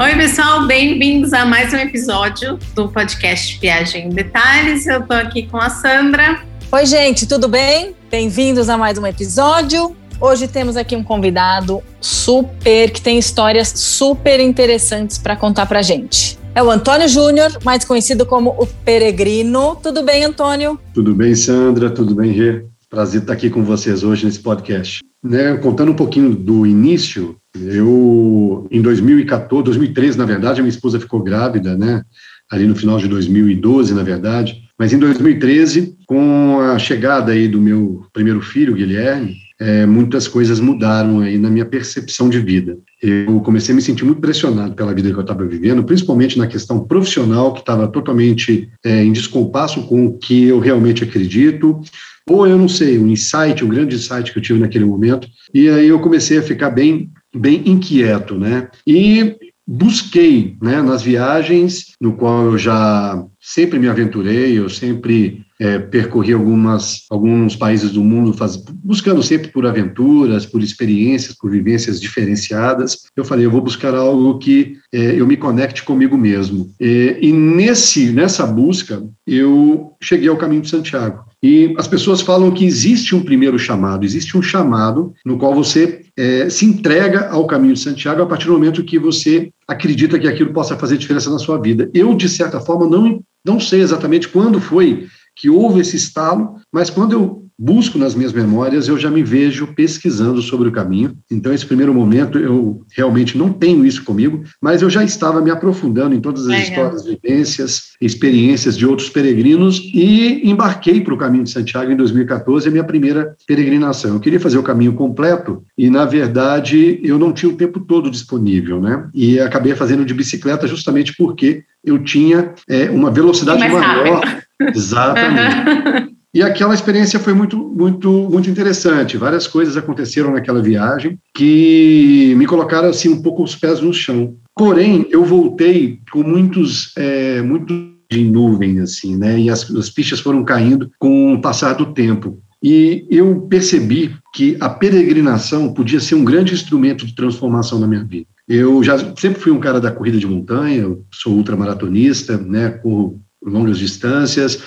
Oi, pessoal, bem-vindos a mais um episódio do podcast Viagem em Detalhes. Eu tô aqui com a Sandra. Oi, gente, tudo bem? Bem-vindos a mais um episódio. Hoje temos aqui um convidado super que tem histórias super interessantes para contar para gente. É o Antônio Júnior, mais conhecido como o Peregrino. Tudo bem, Antônio? Tudo bem, Sandra? Tudo bem, Rê? Prazer estar aqui com vocês hoje nesse podcast. Né, contando um pouquinho do início, eu, em 2014, 2013, na verdade, a minha esposa ficou grávida, né? Ali no final de 2012, na verdade. Mas em 2013, com a chegada aí do meu primeiro filho, Guilherme, é, muitas coisas mudaram aí na minha percepção de vida. Eu comecei a me sentir muito pressionado pela vida que eu estava vivendo, principalmente na questão profissional, que estava totalmente é, em descompasso com o que eu realmente acredito, ou eu não sei, um insight, um grande insight que eu tive naquele momento, e aí eu comecei a ficar bem, bem inquieto, né? E busquei, né, nas viagens, no qual eu já sempre me aventurei, eu sempre é, percorri algumas, alguns países do mundo, faz, buscando sempre por aventuras, por experiências, por vivências diferenciadas. Eu falei, eu vou buscar algo que é, eu me conecte comigo mesmo. E, e nesse, nessa busca, eu cheguei ao caminho de Santiago. E as pessoas falam que existe um primeiro chamado, existe um chamado no qual você é, se entrega ao caminho de Santiago a partir do momento que você acredita que aquilo possa fazer diferença na sua vida. Eu, de certa forma, não, não sei exatamente quando foi que houve esse estalo, mas quando eu busco nas minhas memórias, eu já me vejo pesquisando sobre o caminho. Então, esse primeiro momento, eu realmente não tenho isso comigo, mas eu já estava me aprofundando em todas as histórias, vivências, experiências de outros peregrinos e embarquei para o caminho de Santiago em 2014, a minha primeira peregrinação. Eu queria fazer o caminho completo e, na verdade, eu não tinha o tempo todo disponível, né? E acabei fazendo de bicicleta justamente porque eu tinha é, uma velocidade maior. Exatamente. E aquela experiência foi muito, muito, muito interessante. Várias coisas aconteceram naquela viagem que me colocaram assim um pouco os pés no chão. Porém, eu voltei com muitos, é, muito de nuvem assim, né? E as, as fichas foram caindo com o passar do tempo. E eu percebi que a peregrinação podia ser um grande instrumento de transformação na minha vida. Eu já sempre fui um cara da corrida de montanha, sou ultramaratonista, né? Corro longas distâncias,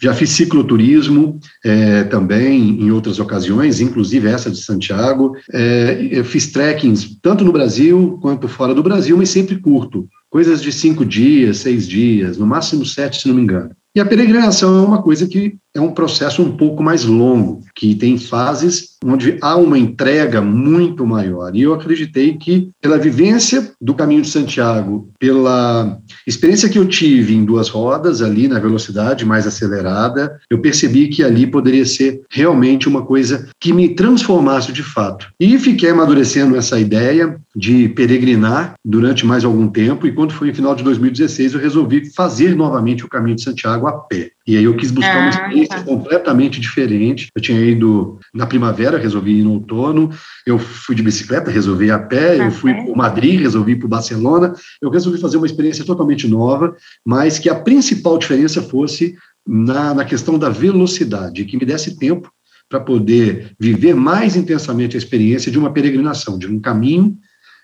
já fiz cicloturismo é, também em outras ocasiões, inclusive essa de Santiago. É, fiz trekkings tanto no Brasil quanto fora do Brasil, mas sempre curto. Coisas de cinco dias, seis dias, no máximo sete, se não me engano. E a peregrinação é uma coisa que é um processo um pouco mais longo, que tem fases onde há uma entrega muito maior. E eu acreditei que, pela vivência do caminho de Santiago, pela experiência que eu tive em duas rodas, ali na velocidade mais acelerada, eu percebi que ali poderia ser realmente uma coisa que me transformasse de fato. E fiquei amadurecendo essa ideia de peregrinar durante mais algum tempo, e quando foi no final de 2016, eu resolvi fazer novamente o caminho de Santiago a pé. E aí eu quis buscar ah, uma experiência tá. completamente diferente. Eu tinha ido na primavera, resolvi ir no outono. Eu fui de bicicleta, resolvi ir a pé. eu fui para Madrid, resolvi ir para Barcelona. Eu resolvi fazer uma experiência totalmente nova, mas que a principal diferença fosse na, na questão da velocidade, que me desse tempo para poder viver mais intensamente a experiência de uma peregrinação, de um caminho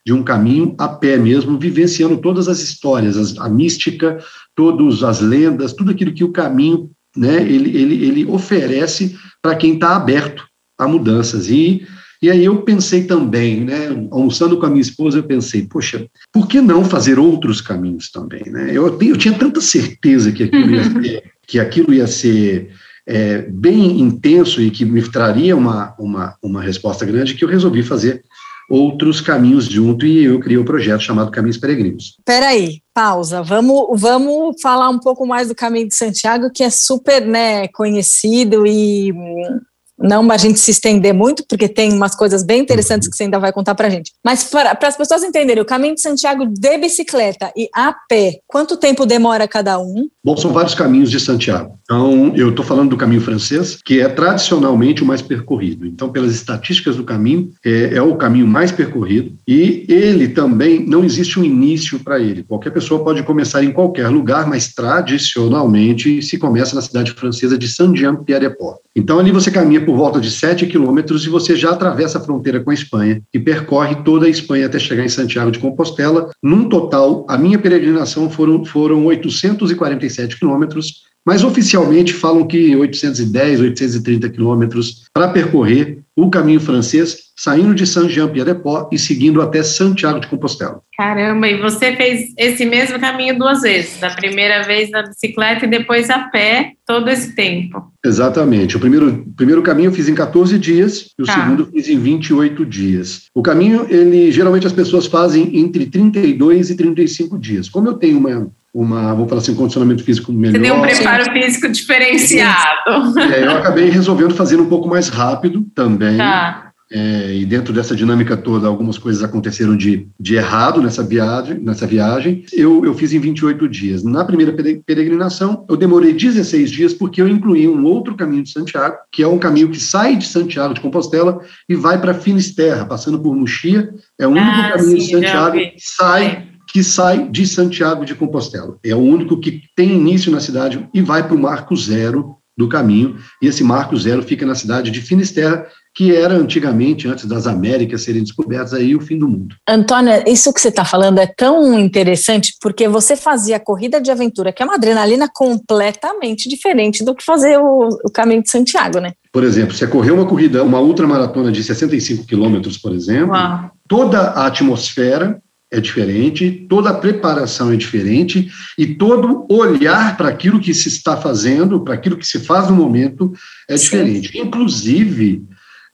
de um caminho a pé mesmo, vivenciando todas as histórias, as, a mística, todas as lendas, tudo aquilo que o caminho né, ele, ele, ele oferece para quem está aberto a mudanças. E, e aí eu pensei também, né, almoçando com a minha esposa, eu pensei, poxa, por que não fazer outros caminhos também? Né? Eu, eu tinha tanta certeza que aquilo ia ser, que aquilo ia ser é, bem intenso e que me traria uma, uma, uma resposta grande que eu resolvi fazer outros caminhos junto e eu criei o um projeto chamado Caminhos Peregrinos. Peraí, pausa. Vamos, vamos falar um pouco mais do Caminho de Santiago, que é super né, conhecido e não a gente se estender muito, porque tem umas coisas bem interessantes que você ainda vai contar para a gente. Mas para as pessoas entenderem, o caminho de Santiago de bicicleta e a pé, quanto tempo demora cada um? Bom, são vários caminhos de Santiago. Então, eu estou falando do caminho francês, que é tradicionalmente o mais percorrido. Então, pelas estatísticas do caminho, é, é o caminho mais percorrido e ele também não existe um início para ele. Qualquer pessoa pode começar em qualquer lugar, mas tradicionalmente se começa na cidade francesa de Saint-Jean-Pierre-de-Port. Então, ali você caminha por volta de 7 quilômetros e você já atravessa a fronteira com a Espanha e percorre toda a Espanha até chegar em Santiago de Compostela. Num total, a minha peregrinação foram, foram 847 quilômetros, mas oficialmente falam que 810, 830 quilômetros para percorrer o caminho francês, saindo de Saint-Jean-Pied-de-Port e seguindo até Santiago de Compostela. Caramba, e você fez esse mesmo caminho duas vezes, da primeira vez na bicicleta e depois a pé, todo esse tempo. Exatamente. O primeiro, primeiro caminho eu fiz em 14 dias e o tá. segundo eu fiz em 28 dias. O caminho, ele geralmente as pessoas fazem entre 32 e 35 dias. Como eu tenho uma uma, vou falar assim, um condicionamento físico melhor. Você tem um preparo físico diferenciado. É, eu acabei resolvendo fazer um pouco mais rápido também. Tá. É, e dentro dessa dinâmica toda, algumas coisas aconteceram de, de errado nessa viagem. Nessa viagem. Eu, eu fiz em 28 dias. Na primeira peregrinação, eu demorei 16 dias porque eu incluí um outro caminho de Santiago, que é um caminho que sai de Santiago de Compostela e vai para Finisterra, passando por Muxia. É o único ah, caminho sim, de Santiago que sai que sai de Santiago de Compostela. É o único que tem início na cidade e vai para o marco zero do caminho. E esse marco zero fica na cidade de Finisterra, que era antigamente, antes das Américas serem descobertas, aí o fim do mundo. Antônia, isso que você está falando é tão interessante porque você fazia a corrida de aventura, que é uma adrenalina completamente diferente do que fazer o, o caminho de Santiago, né? Por exemplo, você correu uma corrida, uma ultramaratona de 65 quilômetros, por exemplo, Uau. toda a atmosfera é diferente, toda a preparação é diferente e todo olhar para aquilo que se está fazendo, para aquilo que se faz no momento é Sim. diferente. Inclusive,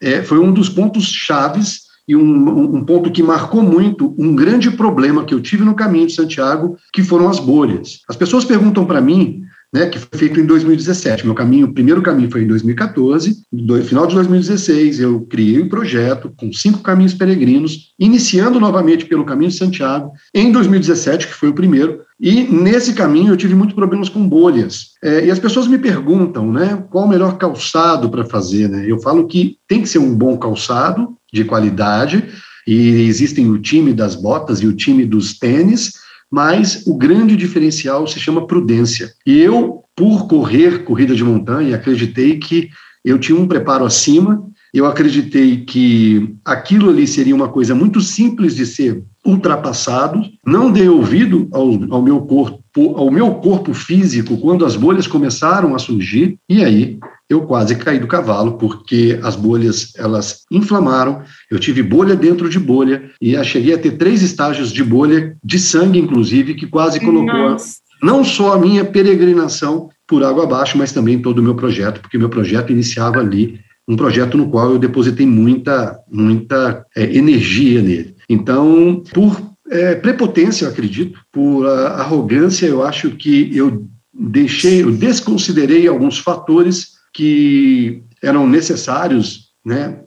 é, foi um dos pontos chaves e um, um, ponto que marcou muito um grande problema que eu tive no caminho de Santiago, que foram as bolhas. As pessoas perguntam para mim né, que foi feito em 2017. Meu caminho, o primeiro caminho foi em 2014. No final de 2016, eu criei um projeto com cinco caminhos peregrinos, iniciando novamente pelo caminho de Santiago, em 2017, que foi o primeiro. E nesse caminho eu tive muitos problemas com bolhas. É, e as pessoas me perguntam, né, qual o melhor calçado para fazer, né? Eu falo que tem que ser um bom calçado, de qualidade, e existem o time das botas e o time dos tênis, mas o grande diferencial se chama prudência. E eu, por correr corrida de montanha, acreditei que eu tinha um preparo acima, eu acreditei que aquilo ali seria uma coisa muito simples de ser ultrapassado, não dei ouvido ao, ao meu corpo, ao meu corpo físico quando as bolhas começaram a surgir, e aí eu quase caí do cavalo, porque as bolhas, elas inflamaram, eu tive bolha dentro de bolha, e cheguei a ter três estágios de bolha, de sangue, inclusive, que quase colocou Nossa. não só a minha peregrinação por água abaixo, mas também todo o meu projeto, porque meu projeto iniciava ali, um projeto no qual eu depositei muita, muita é, energia nele. Então, por é, prepotência, eu acredito, por arrogância, eu acho que eu deixei, eu desconsiderei alguns fatores que eram necessários, né,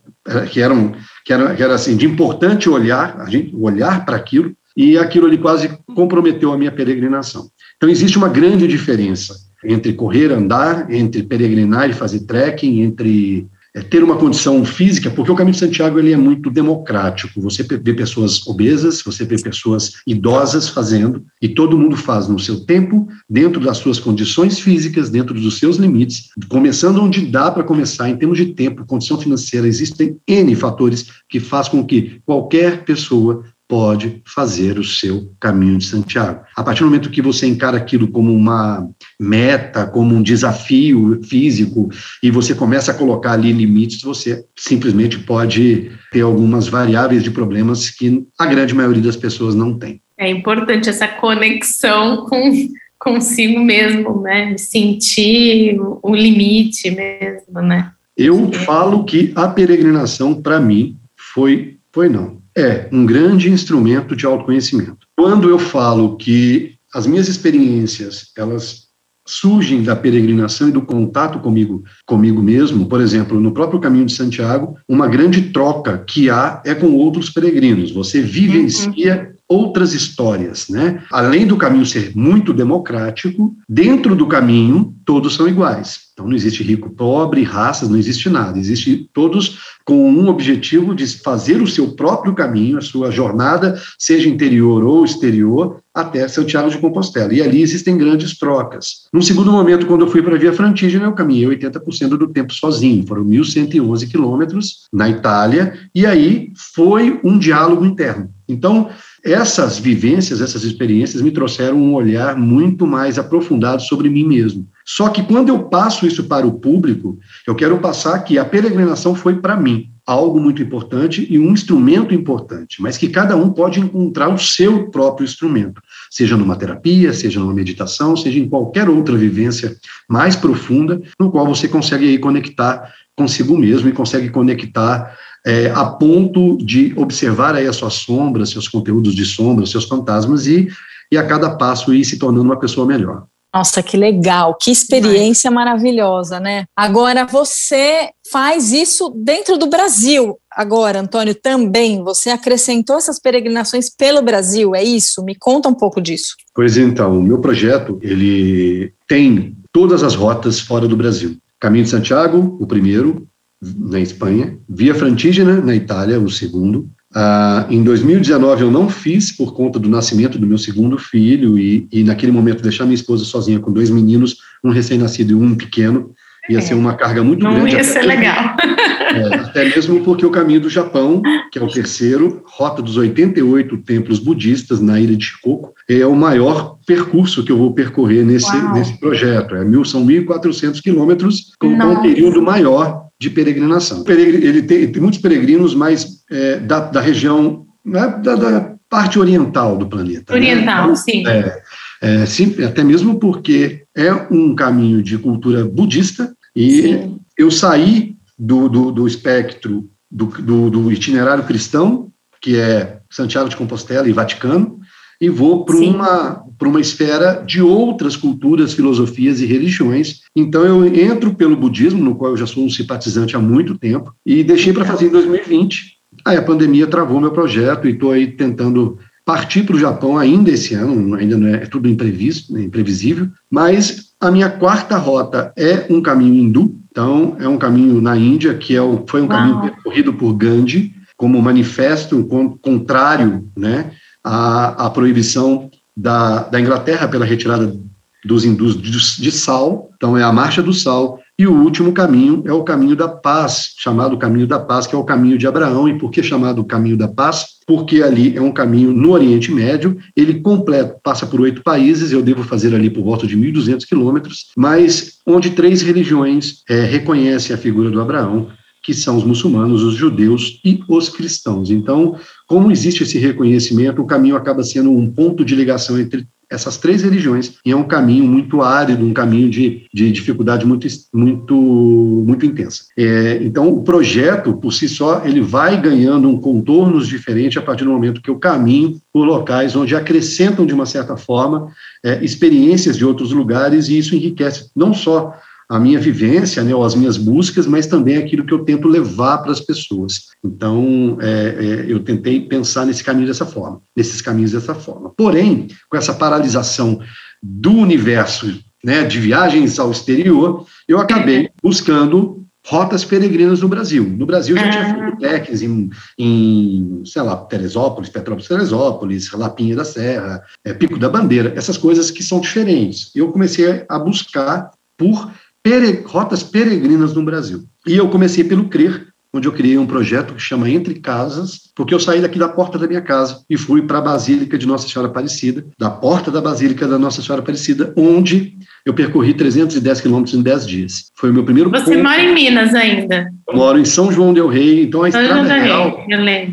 que eram que era, que era assim de importante olhar, a gente olhar para aquilo e aquilo ali quase comprometeu a minha peregrinação. Então existe uma grande diferença entre correr, andar, entre peregrinar e fazer trekking, entre é, ter uma condição física, porque o Caminho de Santiago ele é muito democrático. Você vê pessoas obesas, você vê pessoas idosas fazendo, e todo mundo faz no seu tempo, dentro das suas condições físicas, dentro dos seus limites, começando onde dá para começar, em termos de tempo, condição financeira, existem N fatores que faz com que qualquer pessoa pode fazer o seu caminho de Santiago. A partir do momento que você encara aquilo como uma meta, como um desafio físico, e você começa a colocar ali limites, você simplesmente pode ter algumas variáveis de problemas que a grande maioria das pessoas não tem. É importante essa conexão com consigo mesmo, né? Sentir o limite mesmo, né? Eu falo que a peregrinação, para mim, foi, foi não, é um grande instrumento de autoconhecimento. Quando eu falo que as minhas experiências, elas surgem da peregrinação e do contato comigo, comigo mesmo, por exemplo, no próprio caminho de Santiago, uma grande troca que há é com outros peregrinos. Você vivencia uhum. Outras histórias, né? Além do caminho ser muito democrático, dentro do caminho todos são iguais. Então não existe rico, pobre, raças, não existe nada. Existe todos com um objetivo de fazer o seu próprio caminho, a sua jornada, seja interior ou exterior, até Santiago de Compostela. E ali existem grandes trocas. Num segundo momento, quando eu fui para a Via Frantígena, eu caminhei 80% do tempo sozinho. Foram 1.111 quilômetros na Itália, e aí foi um diálogo interno. Então, essas vivências, essas experiências me trouxeram um olhar muito mais aprofundado sobre mim mesmo. Só que quando eu passo isso para o público, eu quero passar que a peregrinação foi para mim algo muito importante e um instrumento importante, mas que cada um pode encontrar o seu próprio instrumento, seja numa terapia, seja numa meditação, seja em qualquer outra vivência mais profunda, no qual você consegue aí conectar consigo mesmo e consegue conectar é, a ponto de observar aí as suas sombras, seus conteúdos de sombra, seus fantasmas e, e a cada passo ir se tornando uma pessoa melhor. Nossa, que legal, que experiência maravilhosa, né? Agora você faz isso dentro do Brasil. Agora, Antônio, também você acrescentou essas peregrinações pelo Brasil, é isso? Me conta um pouco disso. Pois então, o meu projeto, ele tem todas as rotas fora do Brasil. Caminho de Santiago, o primeiro, na Espanha, Via Frantígena, na Itália, o segundo, ah, em 2019 eu não fiz por conta do nascimento do meu segundo filho e, e naquele momento deixar minha esposa sozinha com dois meninos, um recém-nascido e um pequeno, ia é. ser uma carga muito não grande. Não ia ser legal. É, até mesmo porque o caminho do Japão, que é o terceiro, rota dos 88 templos budistas na ilha de Shikoku, é o maior percurso que eu vou percorrer nesse, nesse projeto. É mil, são 1.400 quilômetros, com, com um período maior de peregrinação. Ele tem, tem muitos peregrinos, mas é, da, da, região, né, da, da, parte oriental do planeta. Né? Oriental, né? sim. É, é, sim. Até mesmo porque é um caminho de cultura budista e sim. eu saí do, do, do espectro do, do, do itinerário cristão, que é Santiago de Compostela e Vaticano, e vou para uma, uma esfera de outras culturas, filosofias e religiões. Então eu entro pelo budismo, no qual eu já sou um simpatizante há muito tempo, e deixei para fazer em 2020. Aí a pandemia travou meu projeto e estou aí tentando partir para o Japão ainda esse ano, ainda não é, é tudo imprevisto, né, imprevisível, mas a minha quarta rota é um caminho hindu, então é um caminho na Índia, que é o, foi um Uau. caminho percorrido por Gandhi, como manifesto contrário né, à, à proibição da, da Inglaterra pela retirada dos hindus de, de sal, então é a marcha do sal, e o último caminho é o caminho da paz, chamado caminho da paz, que é o caminho de Abraão. E por que chamado caminho da paz? Porque ali é um caminho no Oriente Médio, ele completo, passa por oito países, eu devo fazer ali por volta de 1.200 quilômetros, mas onde três religiões é, reconhecem a figura do Abraão, que são os muçulmanos, os judeus e os cristãos. Então, como existe esse reconhecimento, o caminho acaba sendo um ponto de ligação entre essas três religiões e é um caminho muito árido, um caminho de, de dificuldade muito, muito, muito intensa. É, então, o projeto, por si só, ele vai ganhando um contornos diferente a partir do momento que eu caminho por locais onde acrescentam, de uma certa forma, é, experiências de outros lugares e isso enriquece não só a minha vivência, né, ou as minhas buscas, mas também aquilo que eu tento levar para as pessoas. Então, é, é, eu tentei pensar nesse caminho dessa forma, nesses caminhos dessa forma. Porém, com essa paralisação do universo, né, de viagens ao exterior, eu acabei buscando rotas peregrinas no Brasil. No Brasil já tinha feito techs em, em, sei lá, Teresópolis, Petrópolis, Teresópolis, Lapinha da Serra, é, Pico da Bandeira, essas coisas que são diferentes. Eu comecei a buscar por pere, rotas peregrinas no Brasil. E eu comecei pelo CRER, onde eu criei um projeto que chama Entre Casas, porque eu saí daqui da porta da minha casa e fui para a Basílica de Nossa Senhora Aparecida, da porta da Basílica da Nossa Senhora Aparecida, onde eu percorri 310 quilômetros em 10 dias. Foi o meu primeiro Você ponto. mora em Minas ainda? Eu moro em São João del Rei, então a São estrada real,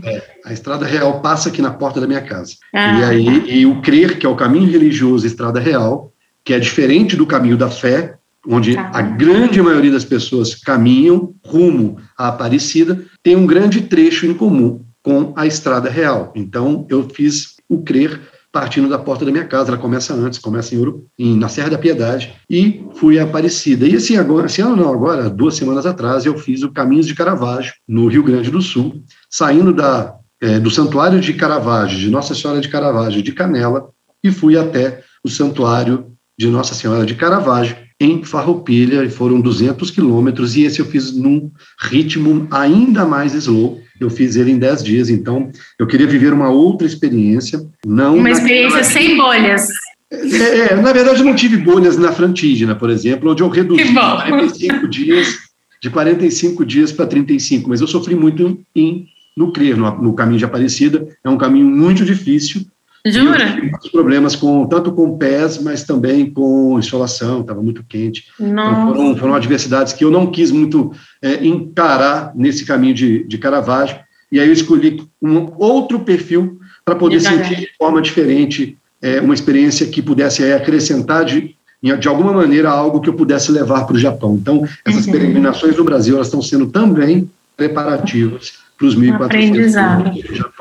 é, a estrada real passa aqui na porta da minha casa. Ah, e aí e o crer, que é o caminho religioso estrada real, que é diferente do caminho da fé, onde tá. a grande maioria das pessoas caminham rumo à Aparecida, tem um grande trecho em comum com a Estrada Real. Então, eu fiz o crer partindo da porta da minha casa, ela começa antes, começa em Ouro, em, na Serra da Piedade, e fui a Aparecida. E assim, agora, esse ano não, agora, duas semanas atrás, eu fiz o Caminhos de Caravaggio, no Rio Grande do Sul, saindo da é, do Santuário de Caravaggio, de Nossa Senhora de Caravaggio, de Canela, e fui até o Santuário de Nossa Senhora de Caravaggio, em Farroupilha, e foram 200 quilômetros, e esse eu fiz num ritmo ainda mais slow, eu fiz ele em 10 dias, então eu queria viver uma outra experiência, não... Uma experiência sem bolhas. É, é, na verdade, eu não tive bolhas na Frantígena, por exemplo, onde eu reduzi 45 dias, de 45 dias para 35, mas eu sofri muito em, no CRER, no, no caminho de Aparecida, é um caminho muito difícil, Jura? Muitos problemas com tanto com pés, mas também com insolação, estava muito quente. Então foram, foram, adversidades que eu não quis muito é, encarar nesse caminho de, de Caravaggio, e aí eu escolhi um outro perfil para poder sentir de forma diferente é, uma experiência que pudesse é, acrescentar de, de alguma maneira algo que eu pudesse levar para o Japão. Então, essas uhum. peregrinações no Brasil elas estão sendo também preparativas para os 1.400 do Japão.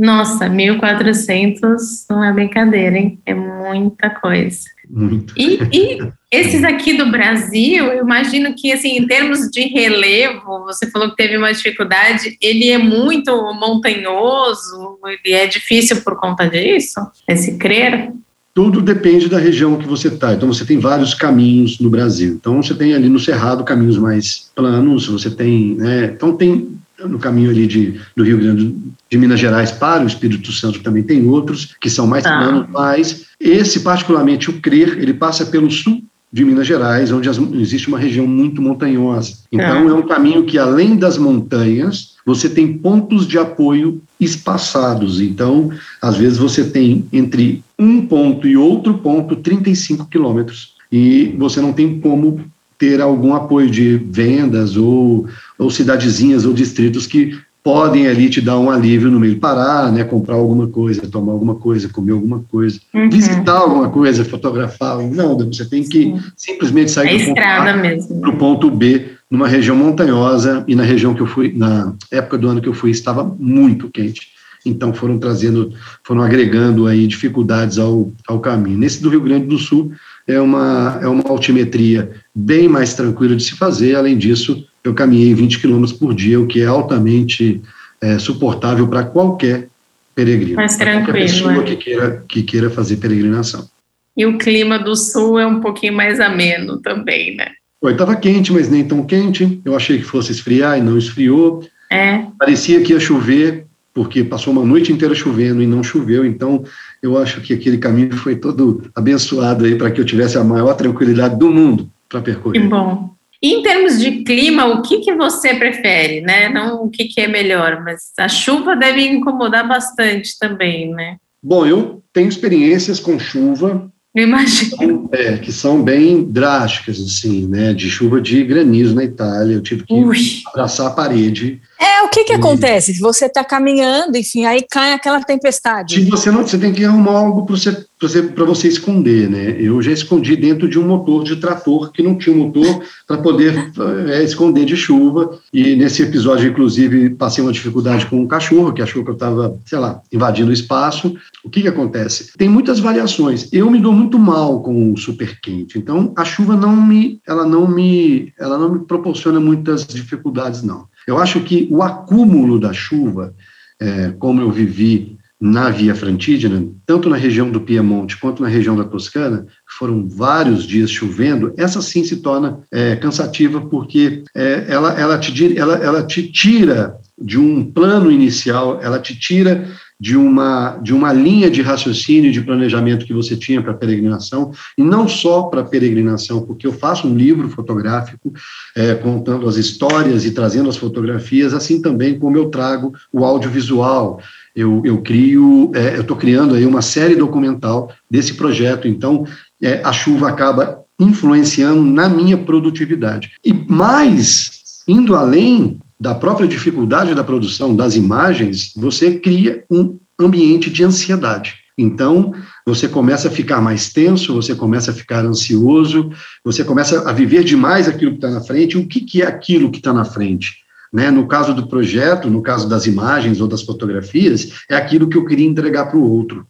Nossa, 1.400 não é brincadeira, hein? É muita coisa. Muito. E, e, esses aqui do Brasil, eu imagino que, assim, em termos de relevo, você falou que teve uma dificuldade, ele é muito montanhoso, ele é difícil por conta disso, esse crer? Tudo depende da região que você está. Então, você tem vários caminhos no Brasil. Então, você tem ali no Cerrado caminhos mais planos, você tem. Né, então, tem no caminho ali de, do Rio Grande de Minas Gerais para o Espírito Santo também tem outros que são mais ah. planos, mas esse particularmente o CRER, ele passa pelo sul de Minas Gerais, onde as, existe uma região muito montanhosa. Então é. é um caminho que além das montanhas, você tem pontos de apoio espaçados. Então, às vezes você tem entre um ponto e outro ponto 35 quilômetros e você não tem como ter algum apoio de vendas ou, ou cidadezinhas ou distritos que podem ali te dar um alívio no meio, parar, né, comprar alguma coisa, tomar alguma coisa, comer alguma coisa, uhum. visitar alguma coisa, fotografar, não, você tem que Sim. simplesmente sair é do ponto A para o ponto B, numa região montanhosa, e na região que eu fui, na época do ano que eu fui, estava muito quente, então foram trazendo, foram agregando aí dificuldades ao, ao caminho. Nesse do Rio Grande do Sul, é uma, é uma altimetria bem mais tranquila de se fazer. Além disso, eu caminhei 20 quilômetros por dia, o que é altamente é, suportável para qualquer peregrino. Mais tranquilo. Qualquer pessoa é. que, queira, que queira fazer peregrinação. E o clima do sul é um pouquinho mais ameno também, né? Estava quente, mas nem tão quente. Eu achei que fosse esfriar e não esfriou. É. Parecia que ia chover, porque passou uma noite inteira chovendo e não choveu, então eu acho que aquele caminho foi todo abençoado aí para que eu tivesse a maior tranquilidade do mundo para percorrer. Que bom. E em termos de clima, o que, que você prefere, né? Não o que, que é melhor, mas a chuva deve incomodar bastante também, né? Bom, eu tenho experiências com chuva. Eu imagino. É, que são bem drásticas, assim, né? De chuva de granizo na Itália. Eu tive que Ui. abraçar a parede é, o que que acontece? Se você está caminhando, enfim, aí cai aquela tempestade. Se você não, você tem que arrumar algo para você, você, você esconder, né? Eu já escondi dentro de um motor de trator que não tinha motor para poder é, esconder de chuva. E nesse episódio, inclusive, passei uma dificuldade com um cachorro, que achou que eu estava, sei lá, invadindo o espaço. O que que acontece? Tem muitas variações. Eu me dou muito mal com o super quente. Então, a chuva não me, ela não me, ela não me proporciona muitas dificuldades, não. Eu acho que o acúmulo da chuva, é, como eu vivi na Via Frantígena, tanto na região do Piemonte quanto na região da Toscana, foram vários dias chovendo, essa sim se torna é, cansativa porque é, ela, ela, te, ela, ela te tira de um plano inicial, ela te tira de uma, de uma linha de raciocínio, de planejamento que você tinha para peregrinação, e não só para peregrinação, porque eu faço um livro fotográfico é, contando as histórias e trazendo as fotografias, assim também como eu trago o audiovisual. Eu, eu crio, é, eu estou criando aí uma série documental desse projeto, então é, a chuva acaba influenciando na minha produtividade. E mais, indo além da própria dificuldade da produção das imagens, você cria um ambiente de ansiedade. Então, você começa a ficar mais tenso, você começa a ficar ansioso, você começa a viver demais aquilo que está na frente. O que, que é aquilo que está na frente? Né? No caso do projeto, no caso das imagens ou das fotografias, é aquilo que eu queria entregar para o outro.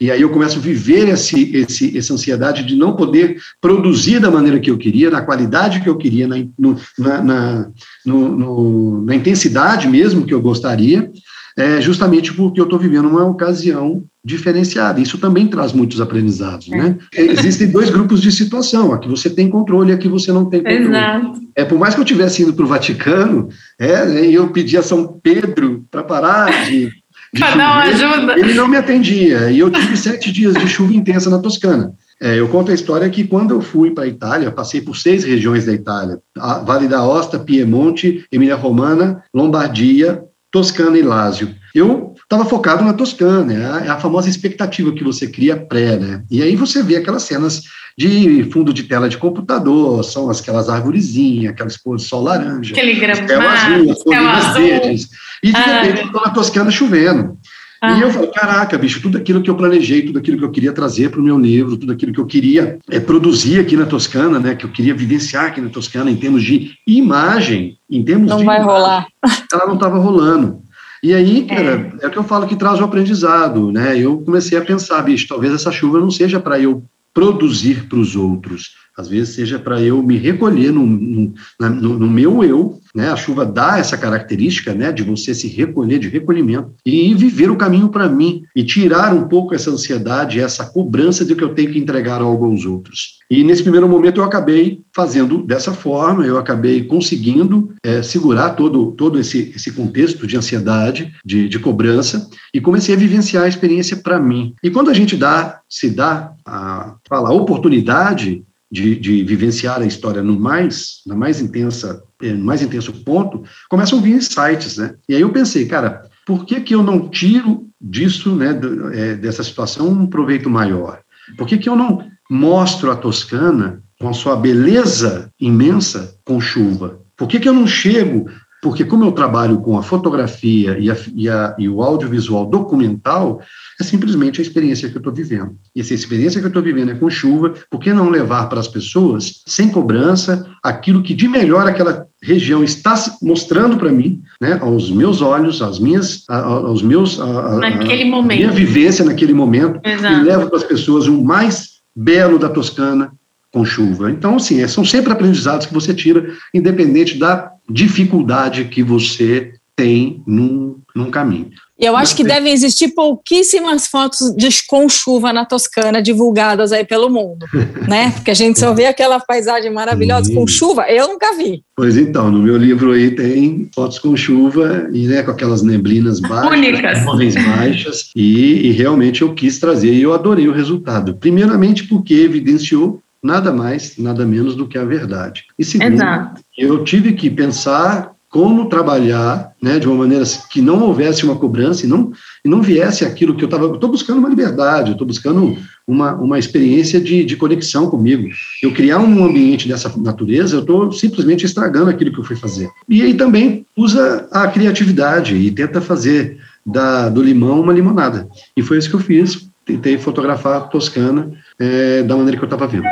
E aí eu começo a viver esse, esse, essa ansiedade de não poder produzir da maneira que eu queria, na qualidade que eu queria, na, no, na, na, no, no, na intensidade mesmo que eu gostaria, é, justamente porque eu estou vivendo uma ocasião diferenciada. Isso também traz muitos aprendizados, é. né? Existem dois grupos de situação, a que você tem controle e a que você não tem controle. Exato. É, por mais que eu tivesse ido para o Vaticano, é, eu pedi a São Pedro para parar de para dar uma ajuda. Ele não me atendia. E eu tive sete dias de chuva intensa na Toscana. É, eu conto a história que quando eu fui para a Itália, passei por seis regiões da Itália: Vale da Osta, Piemonte, Emília-Romana, Lombardia, Toscana e Lásio. Eu estava focado na Toscana, é a, é a, famosa expectativa que você cria pré, né? E aí você vê aquelas cenas de fundo de tela de computador, são aquelas arvorezinhas, aquelas pôr sol laranja, aquele gramado, azul, as folhinhas verdes, e de ah. repente estou na Toscana chovendo. Ah. E eu falo, caraca, bicho, tudo aquilo que eu planejei, tudo aquilo que eu queria trazer para o meu livro, tudo aquilo que eu queria é, produzir aqui na Toscana, né, que eu queria vivenciar aqui na Toscana em termos de imagem, em termos não de vai imagem, rolar. ela não estava rolando. E aí, cara, é. é o que eu falo que traz o aprendizado, né? Eu comecei a pensar, bicho, talvez essa chuva não seja para eu produzir para os outros, às vezes seja para eu me recolher no, no, no, meu eu, né? A chuva dá essa característica, né, de você se recolher, de recolhimento e viver o caminho para mim e tirar um pouco essa ansiedade, essa cobrança de que eu tenho que entregar algo aos outros. E nesse primeiro momento eu acabei fazendo dessa forma, eu acabei conseguindo é, segurar todo, todo esse, esse contexto de ansiedade, de, de cobrança, e comecei a vivenciar a experiência para mim. E quando a gente dá, se dá a, fala, a oportunidade de, de, vivenciar a história no mais, na mais intensa, eh, no mais intenso ponto, começam a vir insights, né? E aí eu pensei, cara, por que que eu não tiro disso, né, eh, dessa situação um proveito maior? Por que que eu não mostro a Toscana com a sua beleza imensa com chuva? Por que que eu não chego porque como eu trabalho com a fotografia e, a, e, a, e o audiovisual documental, é simplesmente a experiência que eu estou vivendo. E essa experiência que eu estou vivendo é com chuva, por que não levar para as pessoas, sem cobrança, aquilo que de melhor aquela região está mostrando para mim, né, aos meus olhos, às minhas, aos meus, a, naquele momento. minha vivência naquele momento, Exato. e levo para as pessoas o mais belo da Toscana com chuva. Então, assim, é, são sempre aprendizados que você tira, independente da dificuldade que você tem num, num caminho. E eu acho que devem existir pouquíssimas fotos de com chuva na Toscana divulgadas aí pelo mundo, né? Porque a gente só vê aquela paisagem maravilhosa Sim. com chuva, eu nunca vi. Pois então, no meu livro aí tem fotos com chuva e né, com aquelas neblinas baixas, Únicas. nuvens baixas, e, e realmente eu quis trazer e eu adorei o resultado. Primeiramente porque evidenciou nada mais, nada menos do que a verdade. E segundo, Exato. eu tive que pensar como trabalhar né, de uma maneira que não houvesse uma cobrança e não, e não viesse aquilo que eu estava. Estou buscando uma liberdade, estou buscando uma, uma experiência de, de conexão comigo. Eu criar um ambiente dessa natureza, eu estou simplesmente estragando aquilo que eu fui fazer. E aí também usa a criatividade e tenta fazer da, do limão uma limonada. E foi isso que eu fiz. Tentei fotografar a Toscana é, da maneira que eu estava vendo.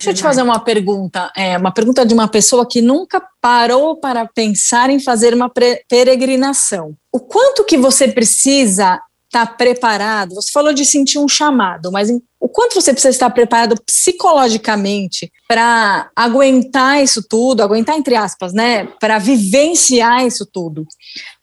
Deixa eu te fazer uma pergunta, é, uma pergunta de uma pessoa que nunca parou para pensar em fazer uma peregrinação. O quanto que você precisa estar tá preparado? Você falou de sentir um chamado, mas o quanto você precisa estar preparado psicologicamente para aguentar isso tudo, aguentar entre aspas, né? Para vivenciar isso tudo.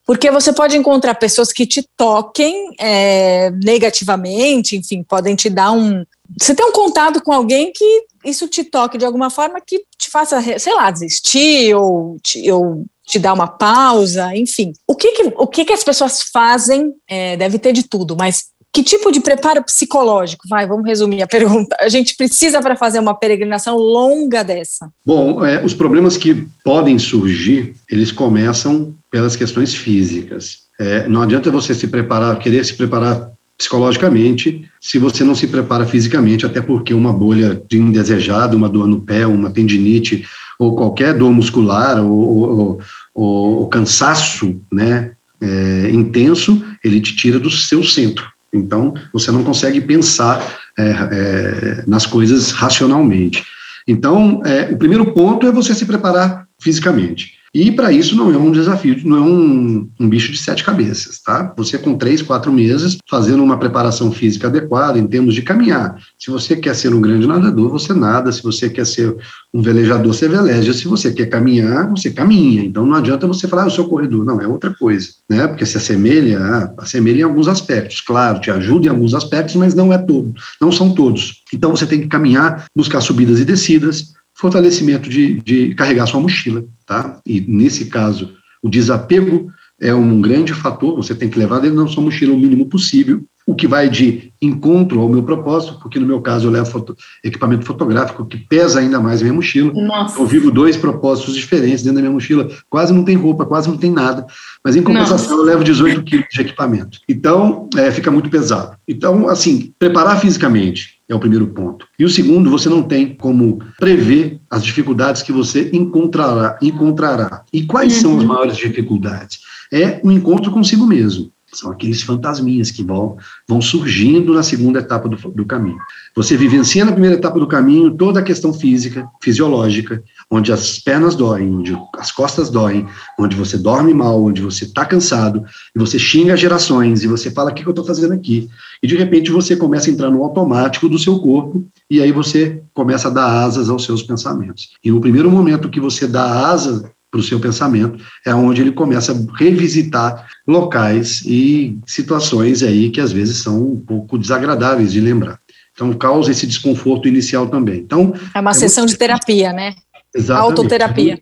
Porque você pode encontrar pessoas que te toquem é, negativamente, enfim, podem te dar um, você tem um contato com alguém que isso te toque de alguma forma que te faça, sei lá, desistir ou te, ou te dar uma pausa, enfim. O que, que o que, que as pessoas fazem? É, deve ter de tudo, mas que tipo de preparo psicológico? Vai, vamos resumir a pergunta. A gente precisa para fazer uma peregrinação longa dessa? Bom, é, os problemas que podem surgir, eles começam pelas questões físicas. É, não adianta você se preparar, querer se preparar psicologicamente, se você não se prepara fisicamente, até porque uma bolha de indesejado, uma dor no pé, uma tendinite, ou qualquer dor muscular, ou, ou, ou cansaço né, é, intenso, ele te tira do seu centro. Então, você não consegue pensar é, é, nas coisas racionalmente. Então, é, o primeiro ponto é você se preparar fisicamente. E para isso não é um desafio, não é um, um, bicho de sete cabeças, tá? Você com três, quatro meses, fazendo uma preparação física adequada em termos de caminhar. Se você quer ser um grande nadador, você nada. Se você quer ser um velejador, você veleja. Se você quer caminhar, você caminha. Então não adianta você falar, ah, eu sou corredor. Não, é outra coisa, né? Porque se assemelha, assemelha em alguns aspectos. Claro, te ajuda em alguns aspectos, mas não é todo, não são todos. Então você tem que caminhar, buscar subidas e descidas, fortalecimento de, de carregar sua mochila, tá? E nesse caso, o desapego é um grande fator, você tem que levar dentro da sua mochila o mínimo possível, o que vai de encontro ao meu propósito, porque no meu caso eu levo foto, equipamento fotográfico que pesa ainda mais a minha mochila. Nossa. Eu vivo dois propósitos diferentes dentro da minha mochila, quase não tem roupa, quase não tem nada, mas em compensação Nossa. eu levo 18 quilos de equipamento. Então, é, fica muito pesado. Então, assim, preparar fisicamente é o primeiro ponto. E o segundo, você não tem como prever as dificuldades que você encontrará. encontrará. E quais uhum. são as maiores dificuldades? É o encontro consigo mesmo. São aqueles fantasminhas que vão, vão surgindo na segunda etapa do, do caminho. Você vivencia na primeira etapa do caminho toda a questão física, fisiológica, onde as pernas doem, onde as costas doem, onde você dorme mal, onde você está cansado, e você xinga gerações, e você fala: o que, que eu estou fazendo aqui? E de repente você começa a entrar no automático do seu corpo, e aí você começa a dar asas aos seus pensamentos. E no primeiro momento que você dá asa para o seu pensamento, é onde ele começa a revisitar locais e situações aí que às vezes são um pouco desagradáveis de lembrar. Então, causa esse desconforto inicial também. Então, é uma é sessão muito... de terapia, né? Exatamente. Autoterapia.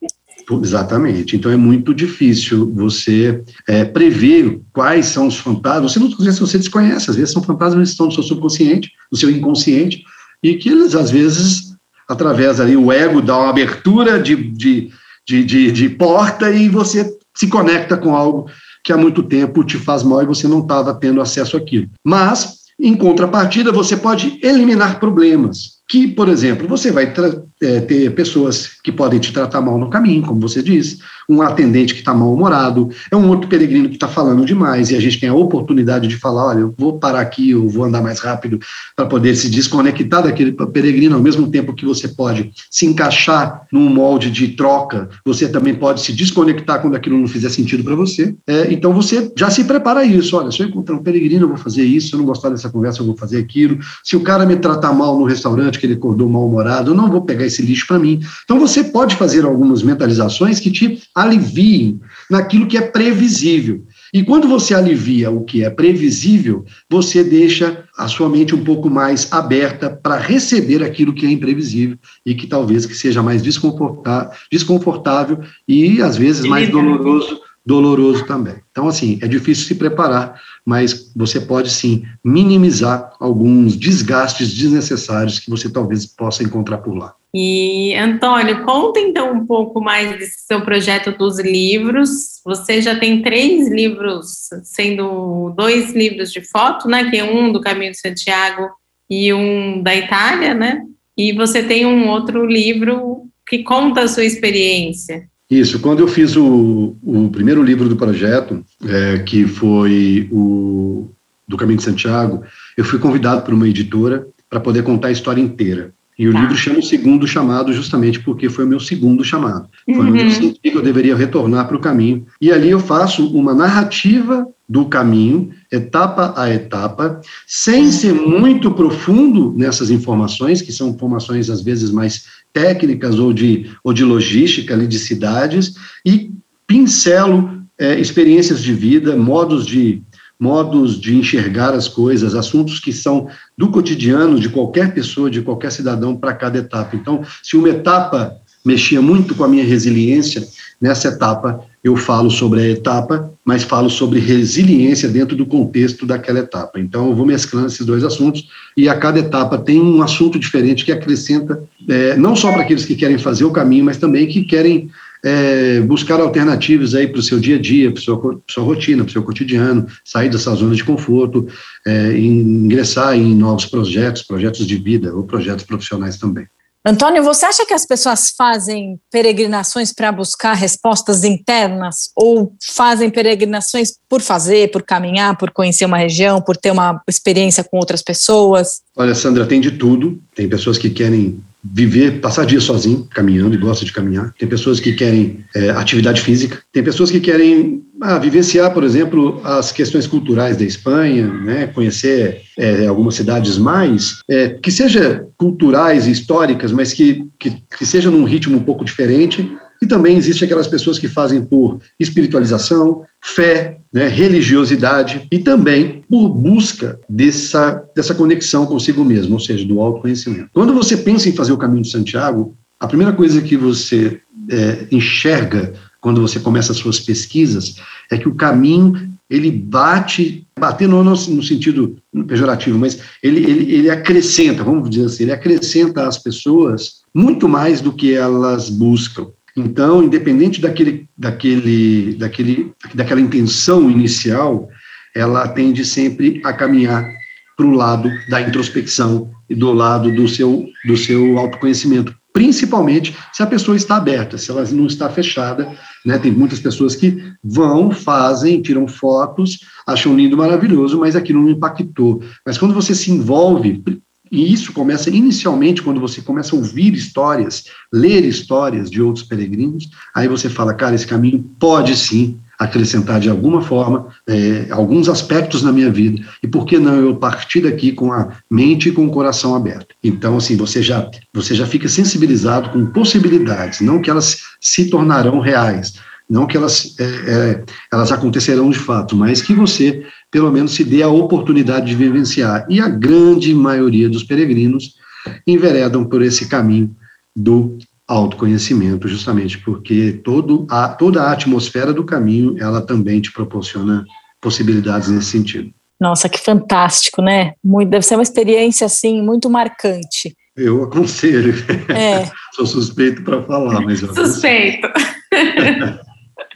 Exatamente. Então é muito difícil você é, prever quais são os fantasmas. Você não vezes você desconhece, às vezes são fantasmas que estão no seu subconsciente, no seu inconsciente, e que eles, às vezes, através ali, o ego dá uma abertura de, de de, de, de porta e você se conecta com algo que há muito tempo te faz mal e você não estava tendo acesso àquilo. Mas, em contrapartida, você pode eliminar problemas que, por exemplo, você vai é, ter pessoas que podem te tratar mal no caminho, como você disse, um atendente que está mal-humorado, é um outro peregrino que está falando demais, e a gente tem a oportunidade de falar, olha, eu vou parar aqui, eu vou andar mais rápido para poder se desconectar daquele peregrino, ao mesmo tempo que você pode se encaixar num molde de troca, você também pode se desconectar quando aquilo não fizer sentido para você. É, então você já se prepara isso, olha, se eu encontrar um peregrino, eu vou fazer isso, se eu não gostar dessa conversa, eu vou fazer aquilo, se o cara me tratar mal no restaurante, que ele acordou mal-humorado, eu não vou pegar esse lixo para mim. Então você pode fazer algumas mentalizações que te aliviem naquilo que é previsível. E quando você alivia o que é previsível, você deixa a sua mente um pouco mais aberta para receber aquilo que é imprevisível e que talvez que seja mais desconfortável e às vezes mais doloroso, doloroso também. Então assim, é difícil se preparar, mas você pode sim minimizar alguns desgastes desnecessários que você talvez possa encontrar por lá. E, Antônio, conta então um pouco mais desse seu projeto dos livros. Você já tem três livros, sendo dois livros de foto, né? Que é um do Caminho de Santiago e um da Itália, né? E você tem um outro livro que conta a sua experiência. Isso, quando eu fiz o, o primeiro livro do projeto, é, que foi o do Caminho de Santiago, eu fui convidado por uma editora para poder contar a história inteira. E o tá. livro chama o segundo chamado justamente porque foi o meu segundo chamado. Foi uhum. onde eu senti que eu deveria retornar para o caminho. E ali eu faço uma narrativa do caminho, etapa a etapa, sem ser muito profundo nessas informações, que são informações às vezes mais técnicas ou de, ou de logística ali de cidades, e pincelo é, experiências de vida, modos de, modos de enxergar as coisas, assuntos que são do cotidiano de qualquer pessoa, de qualquer cidadão para cada etapa. Então, se uma etapa mexia muito com a minha resiliência, nessa etapa eu falo sobre a etapa, mas falo sobre resiliência dentro do contexto daquela etapa. Então, eu vou mesclando esses dois assuntos e a cada etapa tem um assunto diferente que acrescenta, é, não só para aqueles que querem fazer o caminho, mas também que querem é, buscar alternativas aí para o seu dia a dia, para a sua, sua, rotina, para o seu cotidiano, sair dessa zona de conforto, é, ingressar em novos projetos, projetos de vida ou projetos profissionais também. Antônio, você acha que as pessoas fazem peregrinações para buscar respostas internas ou fazem peregrinações por fazer, por caminhar, por conhecer uma região, por ter uma experiência com outras pessoas? Olha, Sandra, tem de tudo. Tem pessoas que querem viver, passar dias sozinho, caminhando e gosta de caminhar. Tem pessoas que querem é, atividade física. Tem pessoas que querem ah, vivenciar, por exemplo, as questões culturais da Espanha, né, conhecer é, algumas cidades mais, é, que seja culturais e históricas, mas que, que, que seja num ritmo um pouco diferente, e também existe aquelas pessoas que fazem por espiritualização, fé, né, religiosidade e também por busca dessa, dessa conexão consigo mesmo, ou seja, do autoconhecimento. Quando você pensa em fazer o caminho de Santiago, a primeira coisa que você é, enxerga quando você começa as suas pesquisas é que o caminho ele bate, bater não no, sentido pejorativo, mas ele, ele, ele acrescenta, vamos dizer assim, ele acrescenta às pessoas muito mais do que elas buscam. Então, independente daquele, daquele, daquele, daquela intenção inicial, ela tende sempre a caminhar para o lado da introspecção e do lado do seu, do seu autoconhecimento, principalmente se a pessoa está aberta, se ela não está fechada. Né? Tem muitas pessoas que vão, fazem, tiram fotos, acham lindo, maravilhoso, mas aquilo não impactou. Mas quando você se envolve, e isso começa inicialmente quando você começa a ouvir histórias, ler histórias de outros peregrinos, aí você fala, cara, esse caminho pode sim acrescentar de alguma forma é, alguns aspectos na minha vida e por que não eu partir daqui com a mente e com o coração aberto? Então assim você já você já fica sensibilizado com possibilidades não que elas se tornarão reais não que elas, é, é, elas acontecerão de fato, mas que você, pelo menos, se dê a oportunidade de vivenciar. E a grande maioria dos peregrinos enveredam por esse caminho do autoconhecimento, justamente porque todo a, toda a atmosfera do caminho, ela também te proporciona possibilidades nesse sentido. Nossa, que fantástico, né? Muito, deve ser uma experiência, assim, muito marcante. Eu aconselho. É. Sou suspeito para falar, mas eu Suspeito.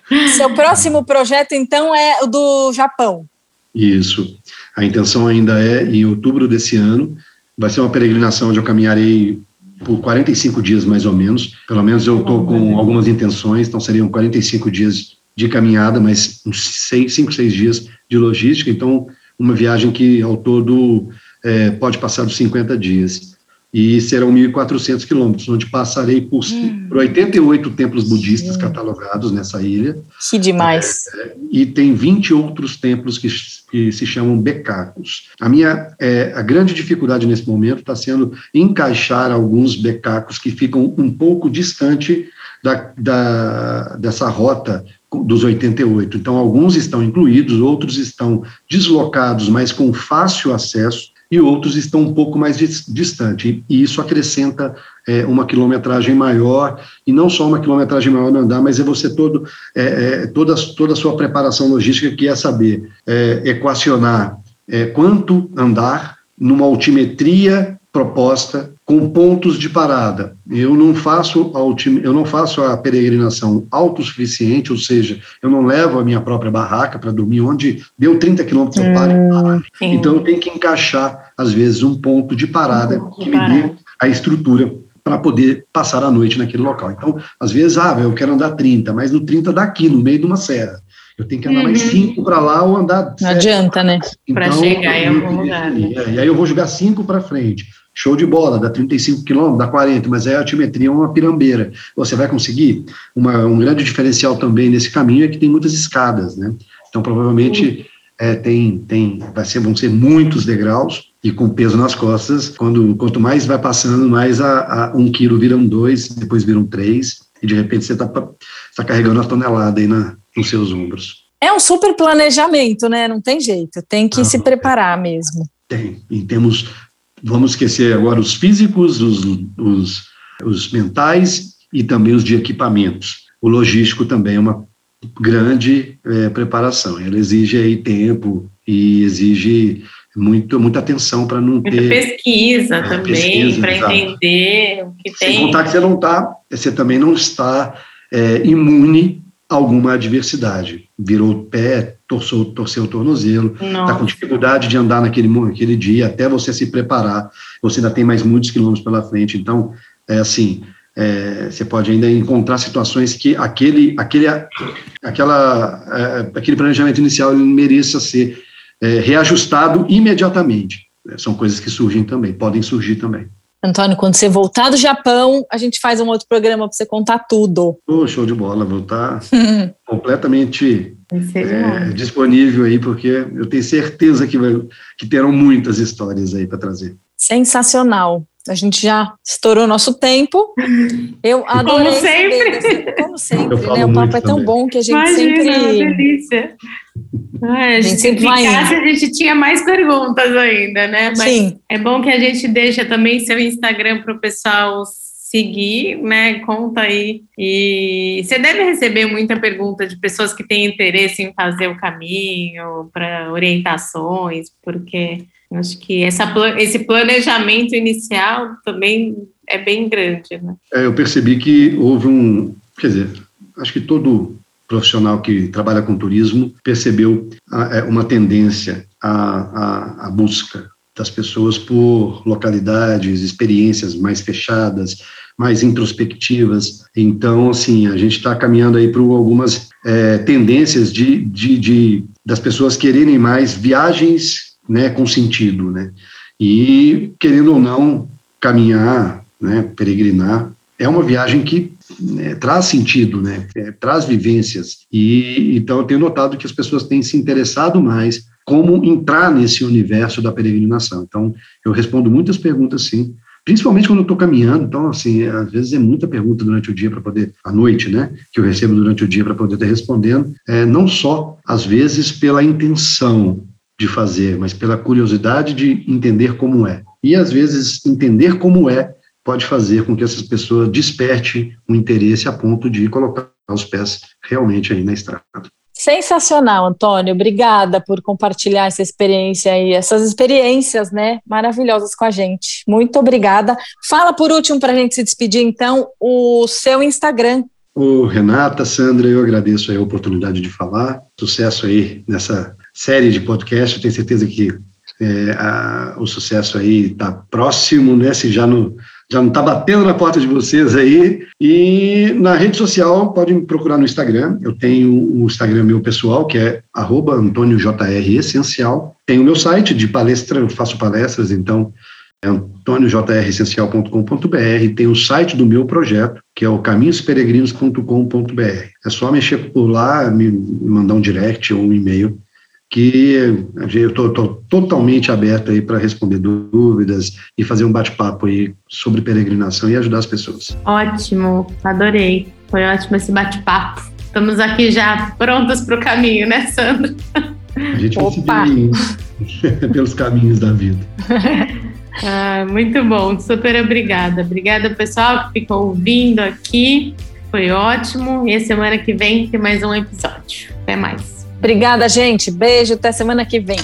Seu próximo projeto, então, é o do Japão. Isso. A intenção ainda é, em outubro desse ano, vai ser uma peregrinação onde eu caminharei por 45 dias, mais ou menos. Pelo menos eu estou com algumas intenções, então seriam 45 dias de caminhada, mas uns 5, 6 dias de logística. Então, uma viagem que, ao todo, é, pode passar dos 50 dias e serão 1.400 quilômetros, onde passarei por, hum. por 88 templos budistas Sim. catalogados nessa ilha. Que demais! É, e tem 20 outros templos que, que se chamam becacos. A minha é, a grande dificuldade nesse momento está sendo encaixar alguns becacos que ficam um pouco distante da, da, dessa rota dos 88. Então, alguns estão incluídos, outros estão deslocados, mas com fácil acesso e outros estão um pouco mais distante. E isso acrescenta é, uma quilometragem maior, e não só uma quilometragem maior no andar, mas é você todo, é, é, toda, toda a sua preparação logística, que é saber é, equacionar é, quanto andar numa altimetria proposta com pontos de parada. Eu não faço a, eu não faço a peregrinação autossuficiente, ou seja, eu não levo a minha própria barraca para dormir onde deu 30 quilômetros eu paro. Hum, então eu tenho que encaixar às vezes um ponto de parada um que me dê a estrutura para poder passar a noite naquele local. Então, às vezes, ah, eu quero andar 30, mas no 30 daqui, no meio de uma serra. Eu tenho que andar uhum. mais 5 para lá ou andar. Não adianta, né? Então, para chegar em algum lugar. Né? E aí eu vou jogar 5 para frente. Show de bola, dá 35 quilômetros, dá 40, mas aí a altimetria é uma pirambeira. Você vai conseguir? Uma, um grande diferencial também nesse caminho é que tem muitas escadas, né? Então, provavelmente, é, tem, tem, vai ser, vão ser muitos degraus e com peso nas costas. Quando, quanto mais vai passando, mais a, a um quilo viram dois, depois viram três, e de repente você está tá carregando a tonelada aí na, nos seus ombros. É um super planejamento, né? Não tem jeito, tem que ah, se preparar mesmo. Tem, e temos Vamos esquecer agora os físicos, os, os, os mentais e também os de equipamentos. O logístico também é uma grande é, preparação. Ela exige aí tempo e exige muito, muita atenção para não muita ter... pesquisa é, também, para entender o que Sem tem. Sem contar que você não está, você também não está é, imune alguma adversidade. Virou o pé, torceu, torceu o tornozelo, está com dificuldade de andar naquele, naquele dia, até você se preparar, você ainda tem mais muitos quilômetros pela frente, então, é assim, é, você pode ainda encontrar situações que aquele, aquele, aquela, é, aquele planejamento inicial ele mereça ser é, reajustado imediatamente. São coisas que surgem também, podem surgir também. Antônio, quando você voltar do Japão, a gente faz um outro programa para você contar tudo. Oh, show de bola, vou estar completamente é, disponível aí, porque eu tenho certeza que, vai, que terão muitas histórias aí para trazer. Sensacional. A gente já estourou nosso tempo. Eu adorei. Como sempre. Como sempre, né? O papo é tão bom que a gente Imagina, sempre. É uma delícia. A gente sempre vai. Casa, a gente tinha mais perguntas ainda, né? Mas Sim. É bom que a gente deixa também seu Instagram para o pessoal seguir, né? Conta aí. E você deve receber muita pergunta de pessoas que têm interesse em fazer o caminho, para orientações, porque acho que essa, esse planejamento inicial também é bem grande, né? É, eu percebi que houve um, quer dizer, acho que todo profissional que trabalha com turismo percebeu é, uma tendência à, à, à busca das pessoas por localidades, experiências mais fechadas, mais introspectivas. Então, assim, a gente está caminhando aí para algumas é, tendências de, de, de, das pessoas quererem mais viagens né, com sentido, né? E, querendo ou não, caminhar, né, peregrinar, é uma viagem que né, traz sentido, né, é, traz vivências. E então eu tenho notado que as pessoas têm se interessado mais como entrar nesse universo da peregrinação. Então eu respondo muitas perguntas, sim, principalmente quando eu estou caminhando. Então, assim, às vezes é muita pergunta durante o dia para poder, à noite, né, que eu recebo durante o dia para poder estar respondendo. É, não só, às vezes, pela intenção de fazer, mas pela curiosidade de entender como é. E, às vezes, entender como é pode fazer com que essas pessoas desperte um interesse a ponto de colocar os pés realmente aí na estrada. Sensacional, Antônio. Obrigada por compartilhar essa experiência e essas experiências, né, maravilhosas com a gente. Muito obrigada. Fala por último para a gente se despedir, então, o seu Instagram. O Renata, Sandra, eu agradeço a oportunidade de falar. Sucesso aí nessa série de podcast. Eu tenho certeza que é, a, o sucesso aí está próximo, né? Se já no já não está batendo na porta de vocês aí. E na rede social, pode me procurar no Instagram. Eu tenho o Instagram meu pessoal, que é AntônioJREssencial. Tem o meu site de palestra, eu faço palestras, então é antoniojressencial.com.br. Tem o site do meu projeto, que é o caminhosperegrinos.com.br. É só mexer por lá, me mandar um direct ou um e-mail que eu estou totalmente aberto aí para responder dúvidas e fazer um bate-papo aí sobre peregrinação e ajudar as pessoas. Ótimo, adorei. Foi ótimo esse bate-papo. Estamos aqui já prontos para o caminho, né, Sandra? A gente vai seguir pelos caminhos da vida. Ah, muito bom, super obrigada. Obrigada, pessoal, que ficou ouvindo aqui. Foi ótimo. E a semana que vem tem mais um episódio. Até mais. Obrigada, gente. Beijo, até semana que vem.